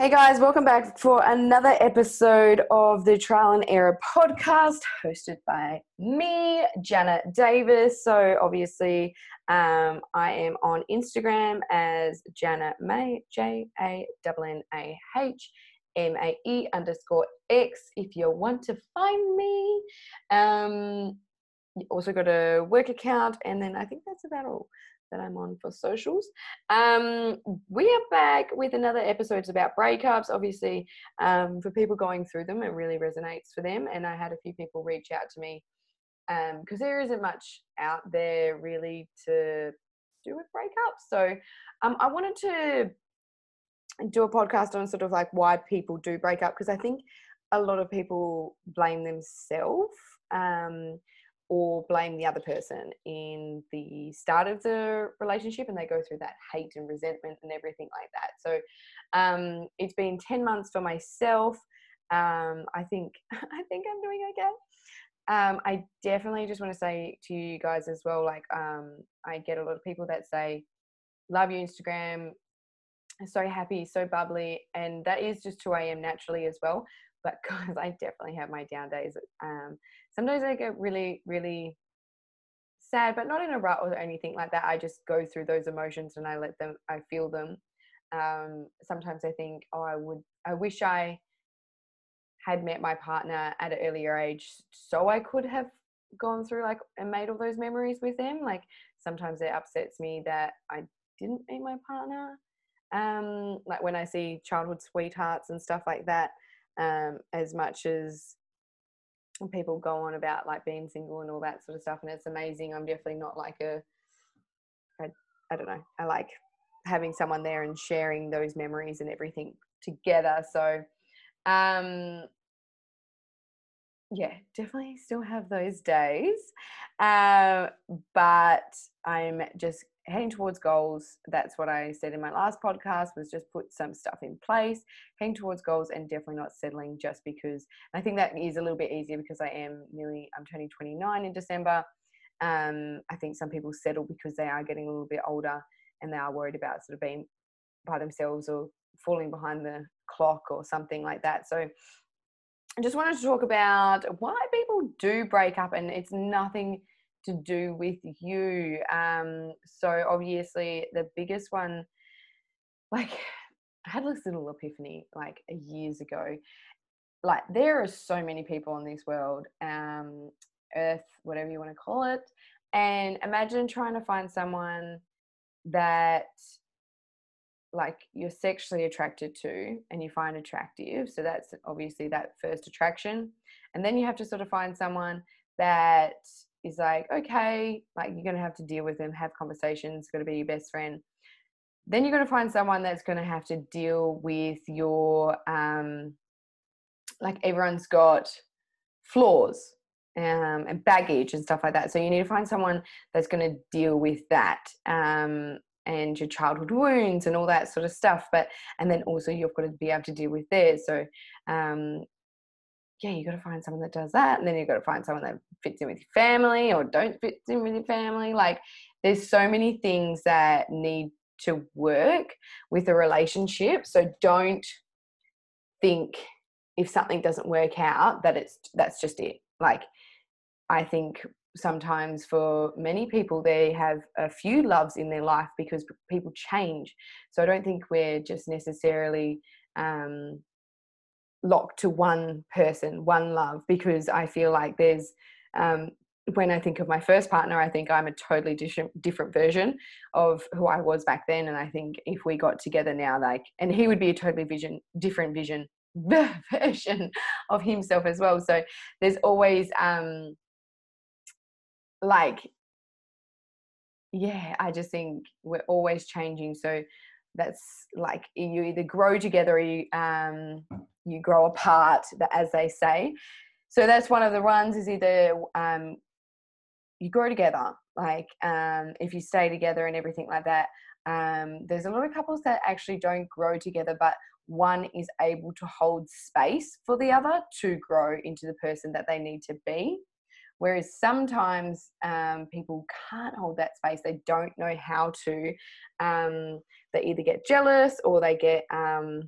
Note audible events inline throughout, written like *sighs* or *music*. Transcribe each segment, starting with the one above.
Hey guys, welcome back for another episode of the Trial and Error podcast hosted by me, Jannah Davis. So, obviously, um, I am on Instagram as Jannah Mae, J A N N A H M A E underscore X if you want to find me. Um, you also got a work account, and then I think that's about all that I'm on for socials. Um, we are back with another episodes about breakups. Obviously, um, for people going through them, it really resonates for them. And I had a few people reach out to me because um, there isn't much out there really to do with breakups. So um, I wanted to do a podcast on sort of like why people do break up because I think a lot of people blame themselves. Um, or blame the other person in the start of the relationship and they go through that hate and resentment and everything like that. So um, it's been 10 months for myself. Um, i think *laughs* i think i'm doing okay. Um, i definitely just want to say to you guys as well like um, i get a lot of people that say love your instagram. So happy so bubbly. And that is just who i am naturally as well but *laughs* guys i definitely have my down days um, sometimes I get really, really sad, but not in a rut or anything like that. I just go through those emotions and I let them, I feel them. Um, sometimes I think, oh, I would, I wish I had met my partner at an earlier age so I could have gone through like and made all those memories with them. Like sometimes it upsets me that I didn't meet my partner. Um, like when I see childhood sweethearts and stuff like that, um, as much as people go on about like being single and all that sort of stuff and it's amazing i'm definitely not like a I, I don't know i like having someone there and sharing those memories and everything together so um yeah definitely still have those days uh, but i'm just heading towards goals that's what i said in my last podcast was just put some stuff in place heading towards goals and definitely not settling just because i think that is a little bit easier because i am nearly i'm turning 29 in december. Um, i think some people settle because they are getting a little bit older and they are worried about sort of being by themselves or falling behind the clock or something like that. So I just wanted to talk about why people do break up and it's nothing to do with you. Um, so obviously the biggest one, like *sighs* I had this little epiphany like years ago. Like there are so many people in this world, um, Earth, whatever you want to call it, and imagine trying to find someone that like you're sexually attracted to and you find attractive so that's obviously that first attraction and then you have to sort of find someone that is like, okay, like you're going to have to deal with them, have conversations, got to be your best friend. Then you're going to find someone that's going to have to deal with your, um, like everyone's got flaws um, and baggage and stuff like that. So you need to find someone that's going to deal with that um, and your childhood wounds and all that sort of stuff. But and then also you've got to be able to deal with theirs. So um, yeah, you got to find someone that does that, and then you've got to find someone that fits in with your family or don't fit in with your family. Like, there's so many things that need to work with a relationship. So don't think if something doesn't work out that it's that's just it. Like, I think sometimes for many people they have a few loves in their life because people change. So I don't think we're just necessarily um, locked to one person, one love, because I feel like there's, um, when I think of my first partner, I think I'm a totally different different version of who I was back then. And I think if we got together now, like, and he would be a totally vision, different vision *laughs* version of himself as well. So there's always, um, like, yeah, I just think we're always changing. So that's like you either grow together or you um, you grow apart, as they say. So that's one of the ones is either um, you grow together, like um, if you stay together and everything like that. Um, there's a lot of couples that actually don't grow together, but one is able to hold space for the other to grow into the person that they need to be. Whereas sometimes um, people can't hold that space, they don't know how to. Um, they either get jealous or they get um,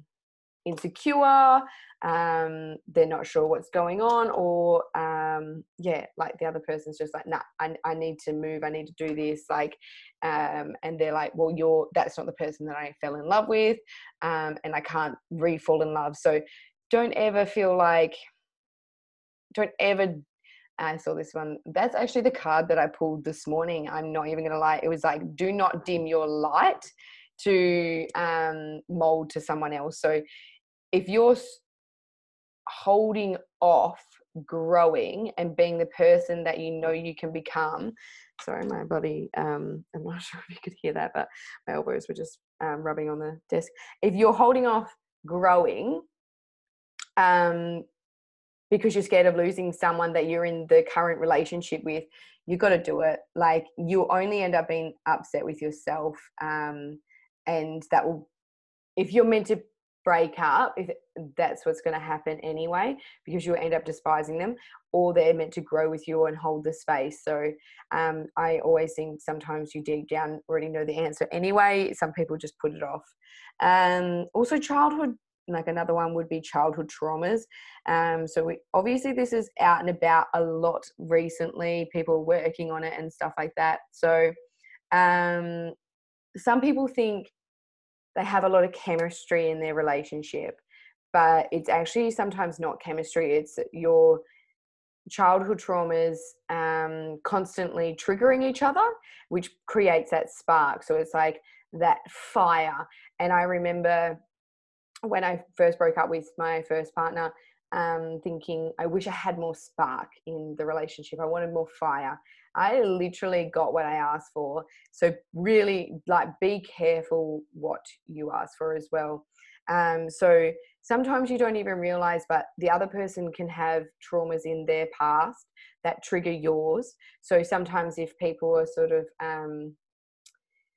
insecure um, they're not sure what's going on or um, yeah like the other person's just like nah I, I need to move i need to do this like um, and they're like well you're that's not the person that i fell in love with and i can't re-fall in love so don't ever feel like don't ever I saw this one. That's actually the card that I pulled this morning. I'm not even going to lie. It was like, do not dim your light to um, mold to someone else. So if you're holding off growing and being the person that you know you can become sorry my body um i'm not *laughs* sure if you could hear that but my elbows were just um, rubbing on the desk if you're holding off growing um because you're scared of losing someone that you're in the current relationship with you got to do it. Like you only end up being upset with yourself um and that will if you're meant to break up if that's what's going to happen anyway because you'll end up despising them or they're meant to grow with you and hold the space. So um, i always think sometimes you deep down already know the answer anyway. Some people just put it off. Um, also childhood like another one would be childhood traumas. Um, so we, obviously this is out and about a lot recently people working on it and stuff like that. So um, some people think they have a lot of chemistry in their relationship but it's actually sometimes not chemistry it's your childhood traumas um, constantly triggering each other which creates that spark. So it's like that fire. And i remember when i first broke up with my first partner um, thinking i wish i had more spark in the relationship i wanted more fire I literally got what I asked for. So really like be careful what you ask for as well. Um, so sometimes you don't even realize, but the other person can have traumas in their past that trigger yours. So sometimes if people are sort of um,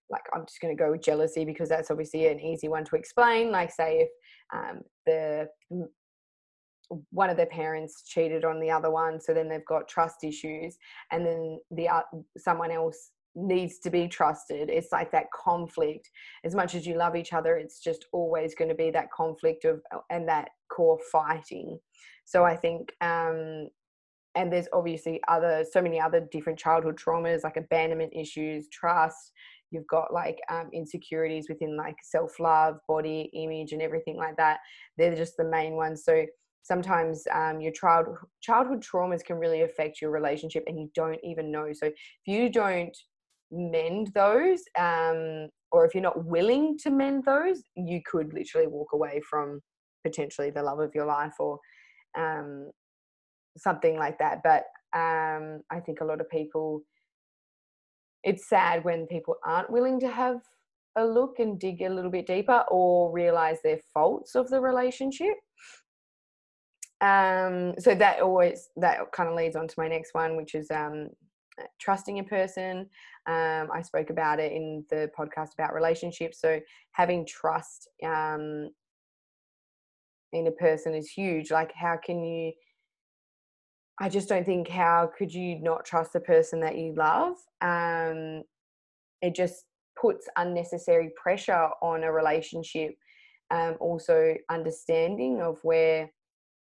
like I'm just going to go with jealousy because that's obviously an easy one to explain. Like say if um, the one of their parents cheated on the other one so then they've got trust issues and then the uh, someone else needs to be trusted. It's like that conflict. As much as you love each other it's just always going to be that conflict of uh, and that core fighting. So i think um and there's obviously other so many other different childhood traumas like abandonment issues trust you've got like um, insecurities within like self-love body image and everything like that they're just the main ones. So sometimes um, your child childhood traumas can really affect your relationship and you don't even know. So if you don't mend those um, or if you're not willing to mend those you could literally walk away from potentially the love of your life or um, something like that. But um, i think a lot of people it's sad when people aren't willing to have a look and dig a little bit deeper or realize their faults of the relationship um, so that always that kind of leads on to my next one, which is um, trusting a person. Um, I spoke about it in the podcast about relationships. So having trust um, in a person is huge. Like, how can you? I just don't think how could you not trust the person that you love? Um, it just puts unnecessary pressure on a relationship. Um, also, understanding of where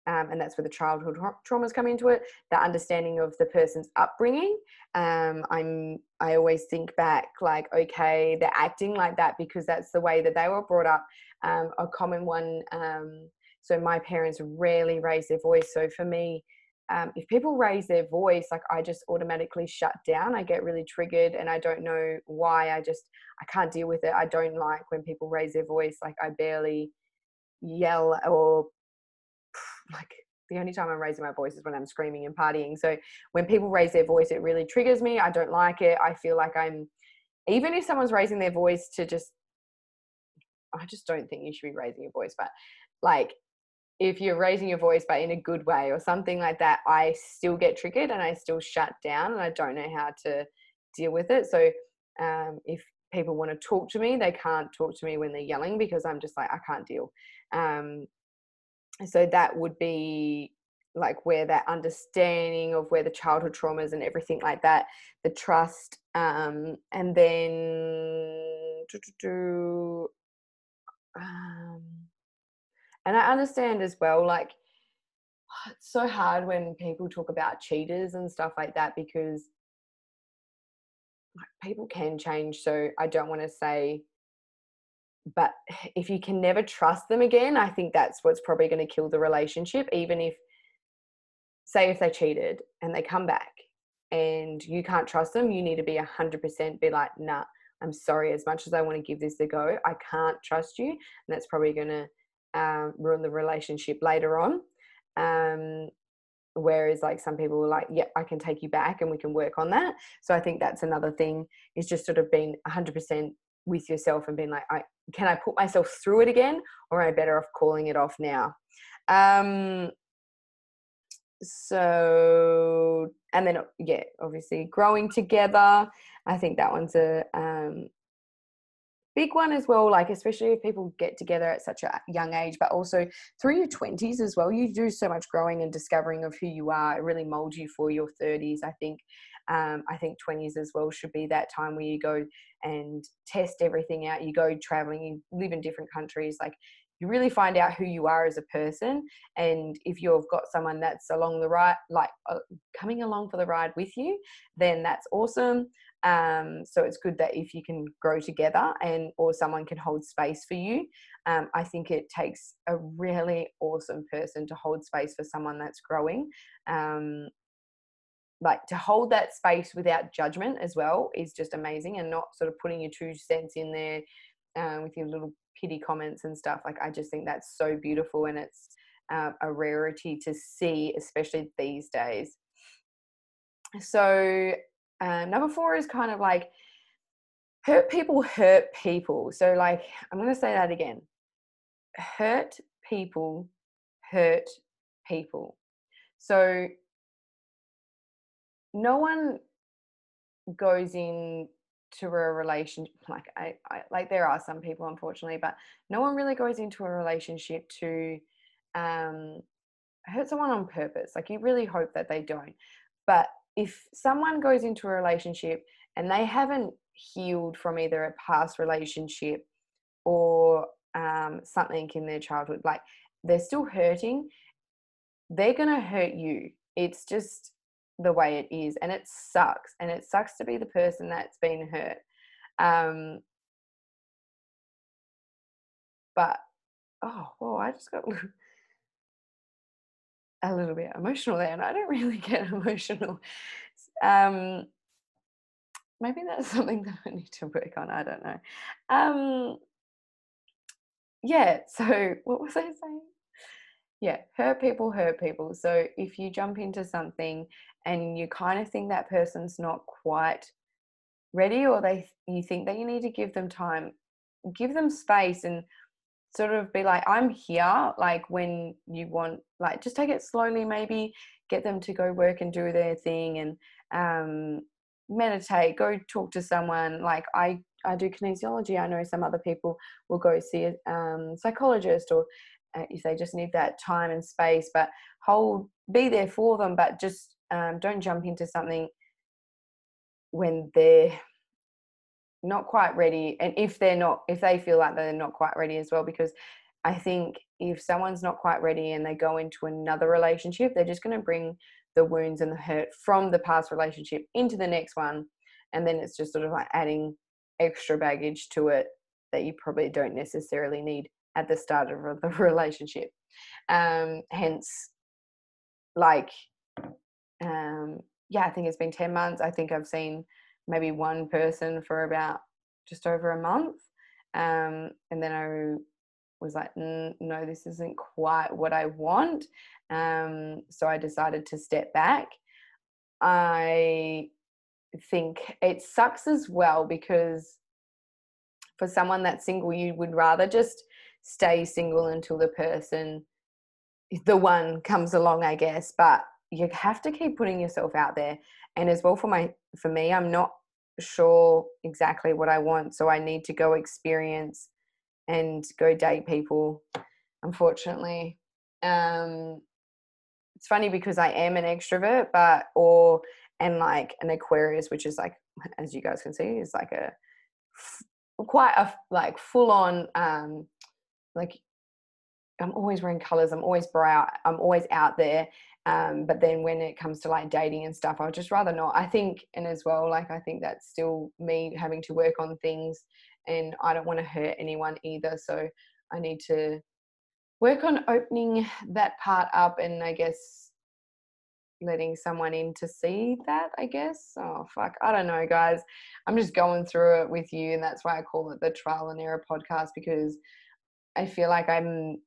um, and that's where the childhood traumas come into it the understanding of the person's upbringing um, i'm i always think back like okay they're acting like that because that's the way that they were brought up um, a common one um, so my parents rarely raise their voice so for me um, if people raise their voice like i just automatically shut down i get really triggered and i don't know why i just i can't deal with it i don't like when people raise their voice like i barely yell or *laughs* like the only time I'm raising my voice is when I'm screaming and partying. So when people raise their voice, it really triggers me. I don't like it. I feel like I'm, even if someone's raising their voice to just, I just don't think you should be raising your voice, but like if you're raising your voice, but in a good way or something like that, I still get triggered and I still shut down and I don't know how to deal with it. So um, if people want to talk to me, they can't talk to me when they're yelling because I'm just like, I can't deal. Um, so that would be like where that understanding of where the childhood traumas and everything like that the trust um and then um, and i understand as well like *sighs* it's so hard when people talk about cheaters and stuff like that because like people can change so i don't want to say but *sighs* if you can never trust them again i think that's what's probably going to kill the relationship even if say if they cheated and they come back and you can't trust them you need to be 100% be like nah i'm sorry as much as i want to give this a go i can't trust you and that's probably going to um, ruin the relationship later on. Um, whereas like some people were like yeah i can take you back and we can work on that. So i think that's another thing is just sort of being 100% with yourself and being like i can i put myself through it again or am i better off calling it off now? Um so and then yeah obviously growing together. I think that one's a um big one as well like especially if people get together at such a young age but also through your 20s as well you do so much growing and discovering of who you are. It really molds you for your 30s i think. Um, i think 20s as well should be that time where you go and test everything out. You go traveling you live in different countries like you really find out who you are as a person. And if you've got someone that's along the right like uh, coming along for the ride with you then that's awesome um, so it's good that if you can grow together and or someone can hold space for you um, i think it takes a really awesome person to hold space for someone that's growing. Um, like to hold that space without judgment as well is just amazing and not sort of putting your two cents in there um, with your little pity comments and stuff. Like i just think that's so beautiful and it's uh, a rarity to see especially these days. So uh, number four is kind of like hurt people hurt people. So, like, I'm going to say that again hurt people hurt people. So, no one goes in to a relationship like I, I, like there are some people unfortunately but no one really goes into a relationship to um hurt someone on purpose like you really hope that they don't but if someone goes into a relationship and they haven't healed from either a past relationship or um, something in their childhood, like they're still hurting, they're going to hurt you. It's just the way it is. And it sucks. And it sucks to be the person that's been hurt. Um, but, oh, whoa, I just got *laughs* a little bit emotional there, and I don't really *laughs* get emotional. Um, maybe that's *laughs* something that I need to work on. I don't know. Um, yeah. So *laughs* what was I saying? Yeah, hurt people hurt people. So if you jump into something and you kind of think that person's not quite ready, or they you think that you need to give them time, give them space and sort of be like i'm here like when you want like just take it slowly maybe get them to go work and do their thing and um, meditate go talk to someone. Like i i do kinesiology. I know some other people will go see a um, psychologist or uh, if they just need that time and space but hold be there for them but just um, don't jump into something when they're not quite ready and if they're not if they feel like they're not quite ready as well because i think if someone's not quite ready and they go into another relationship they're just going to bring the wounds and the hurt from the past relationship into the next one and then it's just sort of like adding extra baggage to it that you probably don't necessarily need at the start of the *laughs* relationship. Um hence like um yeah i think it's been 10 months. I think i've seen maybe one person for about just over a month. Um, and then I was like, no, this isn't quite what I want. Um, so I decided to step back. I think it sucks as well because for someone that's single, you would rather just stay single until the person, the one comes along, I guess. But you have to keep putting yourself out there. And as well for my for me, I'm not sure exactly what I want. So I need to go experience and go date people, unfortunately. Um, it's funny because I am an extrovert, but, or, and like an Aquarius, which is like, *laughs* as you guys can see, is like a quite a like full on, um, like I'm always wearing colors. I'm always bright. I'm always out there. Um, but then when it comes to like dating and stuff, I'd just rather not. I think, and as well, like I think that's still me having to work on things, and I don't want to hurt anyone either. So I need to work on opening that part up, and I guess letting someone in to see that. I guess. Oh fuck, I don't know, guys. I'm just going through it with you, and that's why I call it the trial and error podcast because I feel like I'm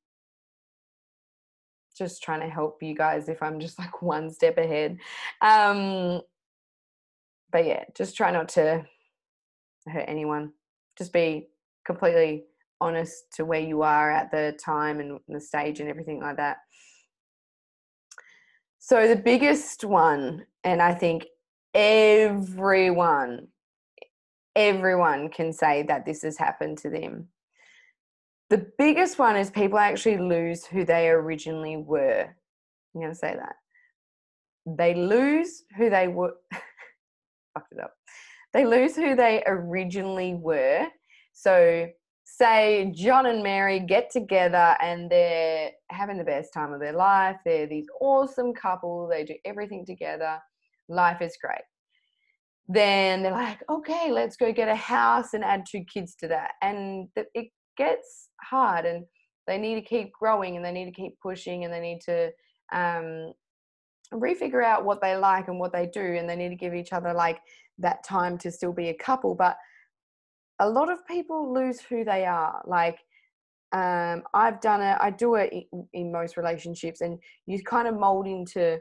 just trying to help you guys if I'm just like one step ahead. Um, but yeah, just try not to hurt anyone. Just be completely honest to where you are at the time and the stage and everything like that. So, the biggest one, and I think everyone, everyone can say that this has happened to them, the biggest one is people actually lose who they originally were. I'm going to say that. They lose who they were. *laughs* fucked it up. They lose who they originally were. So, say John and Mary get together and they're having the best time of their life. They're these awesome couple. They do everything together. Life is great. Then they're like, okay, let's go get a house and add two kids to that. And it gets hard and they need to keep growing and they need to keep pushing and they need to um, refigure out what they like and what they do and they need to give each other like that time to still be a couple. But a lot of people lose who they are. Like um, i've done it i do it in, in most relationships and you kind of mold into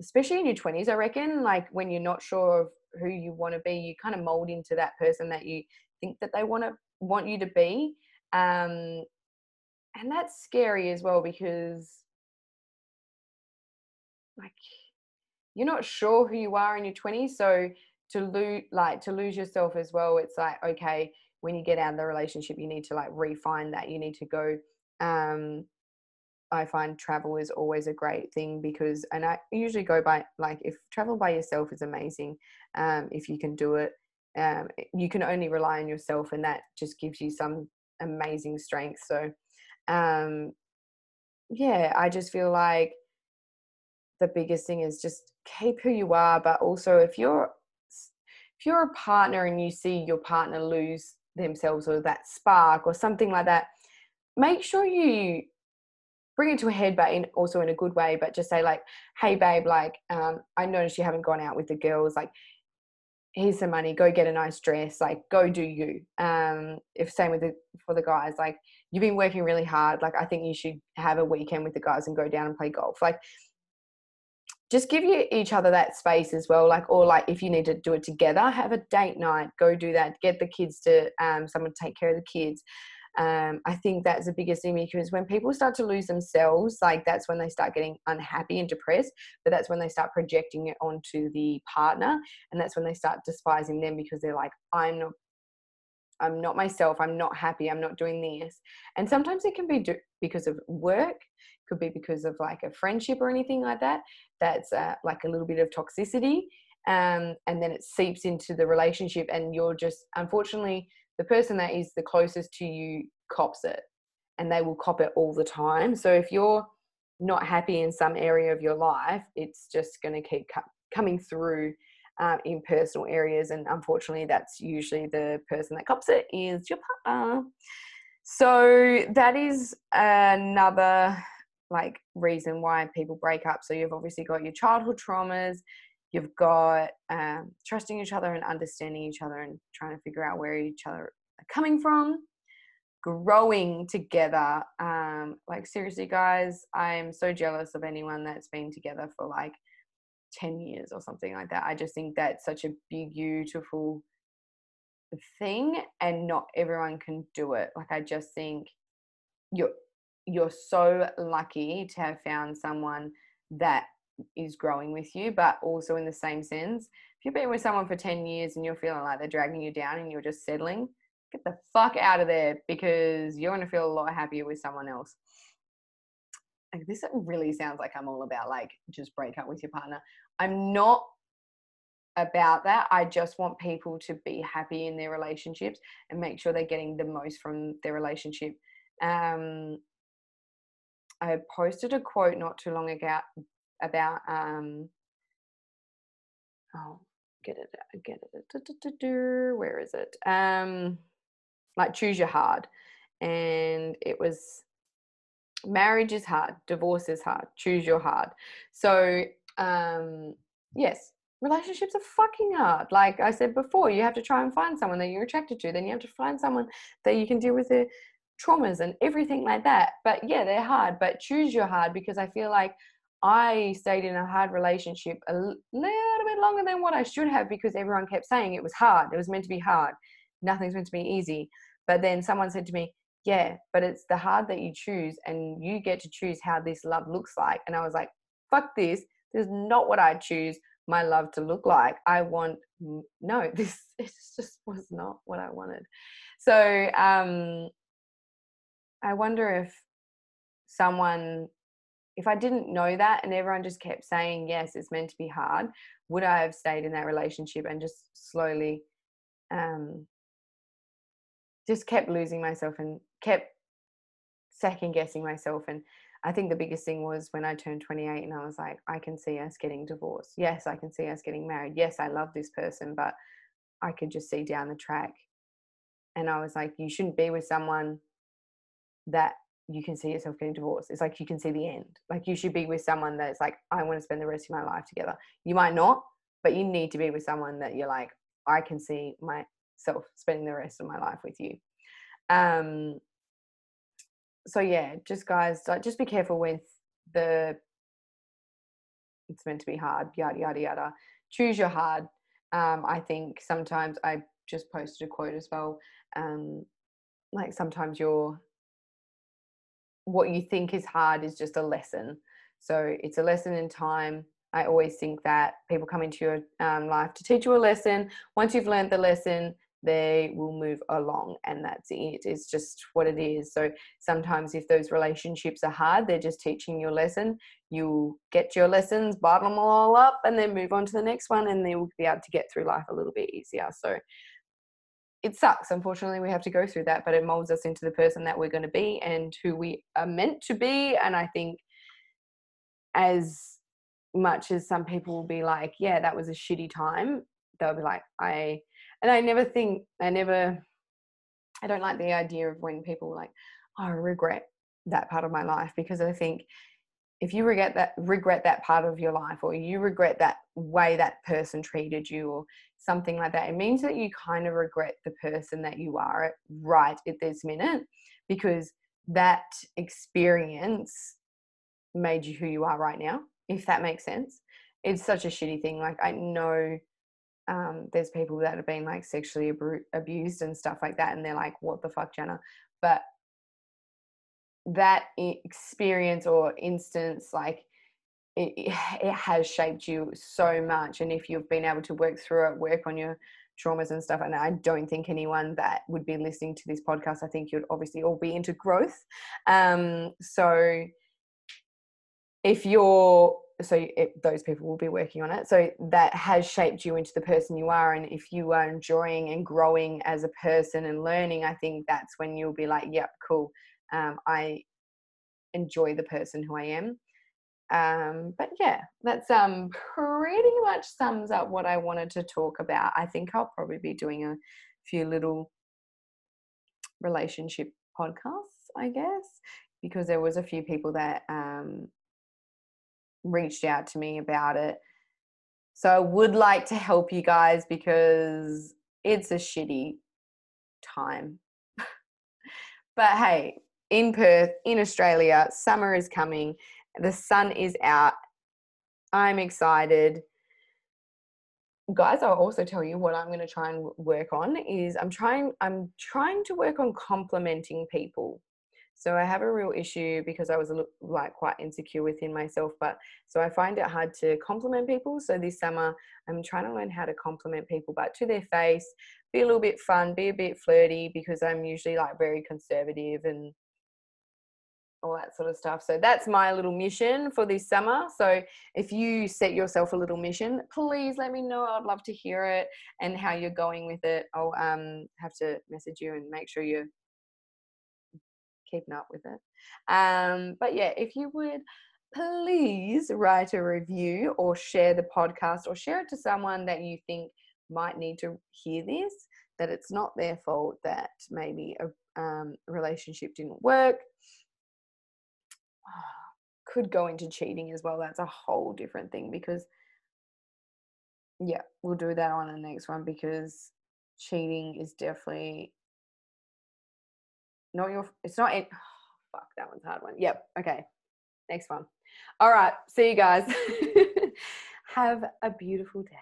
especially in your 20s i reckon like when you're not sure of who you want to be you kind of mold into that person that you think that they want to want you to be um, and that's scary as well because like you're not sure who you are in your 20s so to lose like to lose yourself as well it's like okay when you get out of the relationship you need to like refine that you need to go um i find travel is always a great thing because and i usually go by like if travel by yourself is amazing um if you can do it um you can only rely on yourself and that just gives you some amazing strength. So, um, yeah, I just feel like the biggest thing is just keep who you are, but also if you're if you're a partner and you see your partner lose themselves or that spark or something like that, make sure you bring it to a head, but in also in a good way. But just say like, "Hey, babe, like um, I noticed you haven't gone out with the girls. Like, here's some money go get a nice dress like go do you. Um if same with the for the guys like you've been working really hard like i think you should have a weekend with the guys and go down and play golf. Like just give you each other that space as well like or like if you need to do it together have a date night go do that get the kids to um someone to take care of the kids um, I think that's the biggest thing because when people start to lose themselves, like that's when they start getting unhappy and depressed, but that's when they start projecting it onto the partner. And that's when they start despising them because they're like, I'm not. I'm not myself. I'm not happy. I'm not doing this. And sometimes it can be do- because of work, could be because of like a friendship or anything like that. That's uh, like a little bit of toxicity. Um, and then it seeps into the relationship, and you're just unfortunately the person that is the closest to you cops it and they will cop it all the time. So if you're not happy in some area of your life, it's just going to keep coming through um, in personal areas. And unfortunately, that's usually the person that cops it is your partner. So that is another like reason why people break up. So you've obviously got your childhood traumas, you've got um, trusting each other and understanding each other and trying to figure out where each other are coming from growing together um, like seriously guys i'm so jealous of anyone that's been together for like 10 years or something like that. I just think that's such a beautiful thing and not everyone can do it. Like i just think you're you're so lucky to have found someone that is growing with you, but also in the same sense, if you've been with someone for 10 years and you're feeling like they're dragging you down and you're just settling, get the fuck out of there because you're going to feel a lot happier with someone else. Like this really sounds like I'm all about like just break up with your partner. I'm not about that. I just want people to be happy in their relationships and make sure they're getting the most from their relationship. Um, I posted a quote not too long ago about um, oh get it get it where is it? Um like choose your hard. And it was marriage is hard divorce is hard choose your hard. So um yes relationships are fucking hard. Like i said before you have to try and find someone that you're attracted to then you have to find someone that you can deal with the traumas and everything like that. But yeah they're hard but choose your hard because i feel like I stayed in a hard relationship a little bit longer than what I should have because everyone kept saying it was hard. It was meant to be hard. Nothing's meant to be easy. But then someone said to me, Yeah, but it's the hard that you choose, and you get to choose how this love looks like. And I was like, Fuck this. This is not what I choose my love to look like. I want, no, *laughs* this it just was not what I wanted. So um, I wonder if someone if I didn't know that and everyone just kept saying, yes, it's meant to be hard, would I have stayed in that relationship and just slowly um, just kept losing myself and kept second guessing myself? And I think the biggest thing was when I turned 28 and I was like, I can see us getting divorced. Yes, I can see us getting married. Yes, I love this person, but I could just see down the track. And I was like, you shouldn't be with someone that you can see yourself getting divorced. It's like you can see the end. Like you should be with someone that's like, I want to spend the rest of my life together. You might not, but you need to be with someone that you're like, I can see myself spending the rest of my life with you. Um so yeah, just guys, just be careful with the it's meant to be hard, yada yada yada. Choose your hard. Um, I think sometimes I just posted a quote as well. Um, like sometimes you're what you think is hard is just a lesson. So it's a lesson in time. I always think that people come into your um, life to teach you a lesson. Once you've learned the lesson, they will move along, and that's it. It's just what it is. So sometimes, if those relationships are hard, they're just teaching you a lesson. You get your lessons, bottle them all up, and then move on to the next one, and they will be able to get through life a little bit easier. So it sucks. Unfortunately, we have to go through that, but it molds us into the person that we're going to be and who we are meant to be. And I think as much as some people will be like, yeah, that was a shitty time, they'll be like, I, and I never think, I never, I don't like the idea of when people like, oh, I regret that part of my life because I think if you regret that regret that part of your life or you regret that way that person treated you or something like that it means that you kind of regret the person that you are right at this minute because that experience made you who you are right now if that makes sense. It's such a shitty thing like i know um, there's people that have been like sexually abused and stuff like that and they're like what the fuck jenna? But that experience or instance like it, *sighs* it has shaped you so much and if you've been able to work through it work on your traumas and stuff and i don't think anyone that would be listening to this podcast i think you'd obviously all be into growth. Um so if you're so it, those people will be working on it. So that has shaped you into the person you are and if you are enjoying and growing as a person and learning i think that's when you'll be like yep cool. Um, I enjoy the person who I am. Um, but yeah, that's um, pretty much sums up what I wanted to talk about. I think I'll probably be doing a few little relationship podcasts, I guess, because there was a few people that um, reached out to me about it. So I would like to help you guys because it's a shitty time. *laughs* but hey, in Perth, in Australia. Summer is coming. The sun is out. I'm excited. Guys, I'll also tell you what I'm going to try and work on is I'm trying I'm trying to work on complimenting people. So I have a real issue because I was like quite insecure within myself, but so I find it hard to compliment people. So this summer I'm trying to learn how to compliment people, but to their face, be a little bit fun, be a bit flirty because I'm usually like very conservative and all that sort of stuff. So that's my little mission for this summer. So if you set yourself a little mission, please let me know. I'd love to hear it and how you're going with it. I'll um, have to message you and make sure you're keeping up with it. Um, but yeah, if you would please write a review or share the podcast or share it to someone that you think might need to hear this, that it's not their fault that maybe a um, relationship didn't work. Could go into cheating as well. That's a whole different thing because, yeah, we'll do that on the next one because cheating is definitely not your, it's not, it, *sighs* oh, fuck, that one's hard one. Yep, okay. Next one. All right. See you guys. *laughs* Have a beautiful day.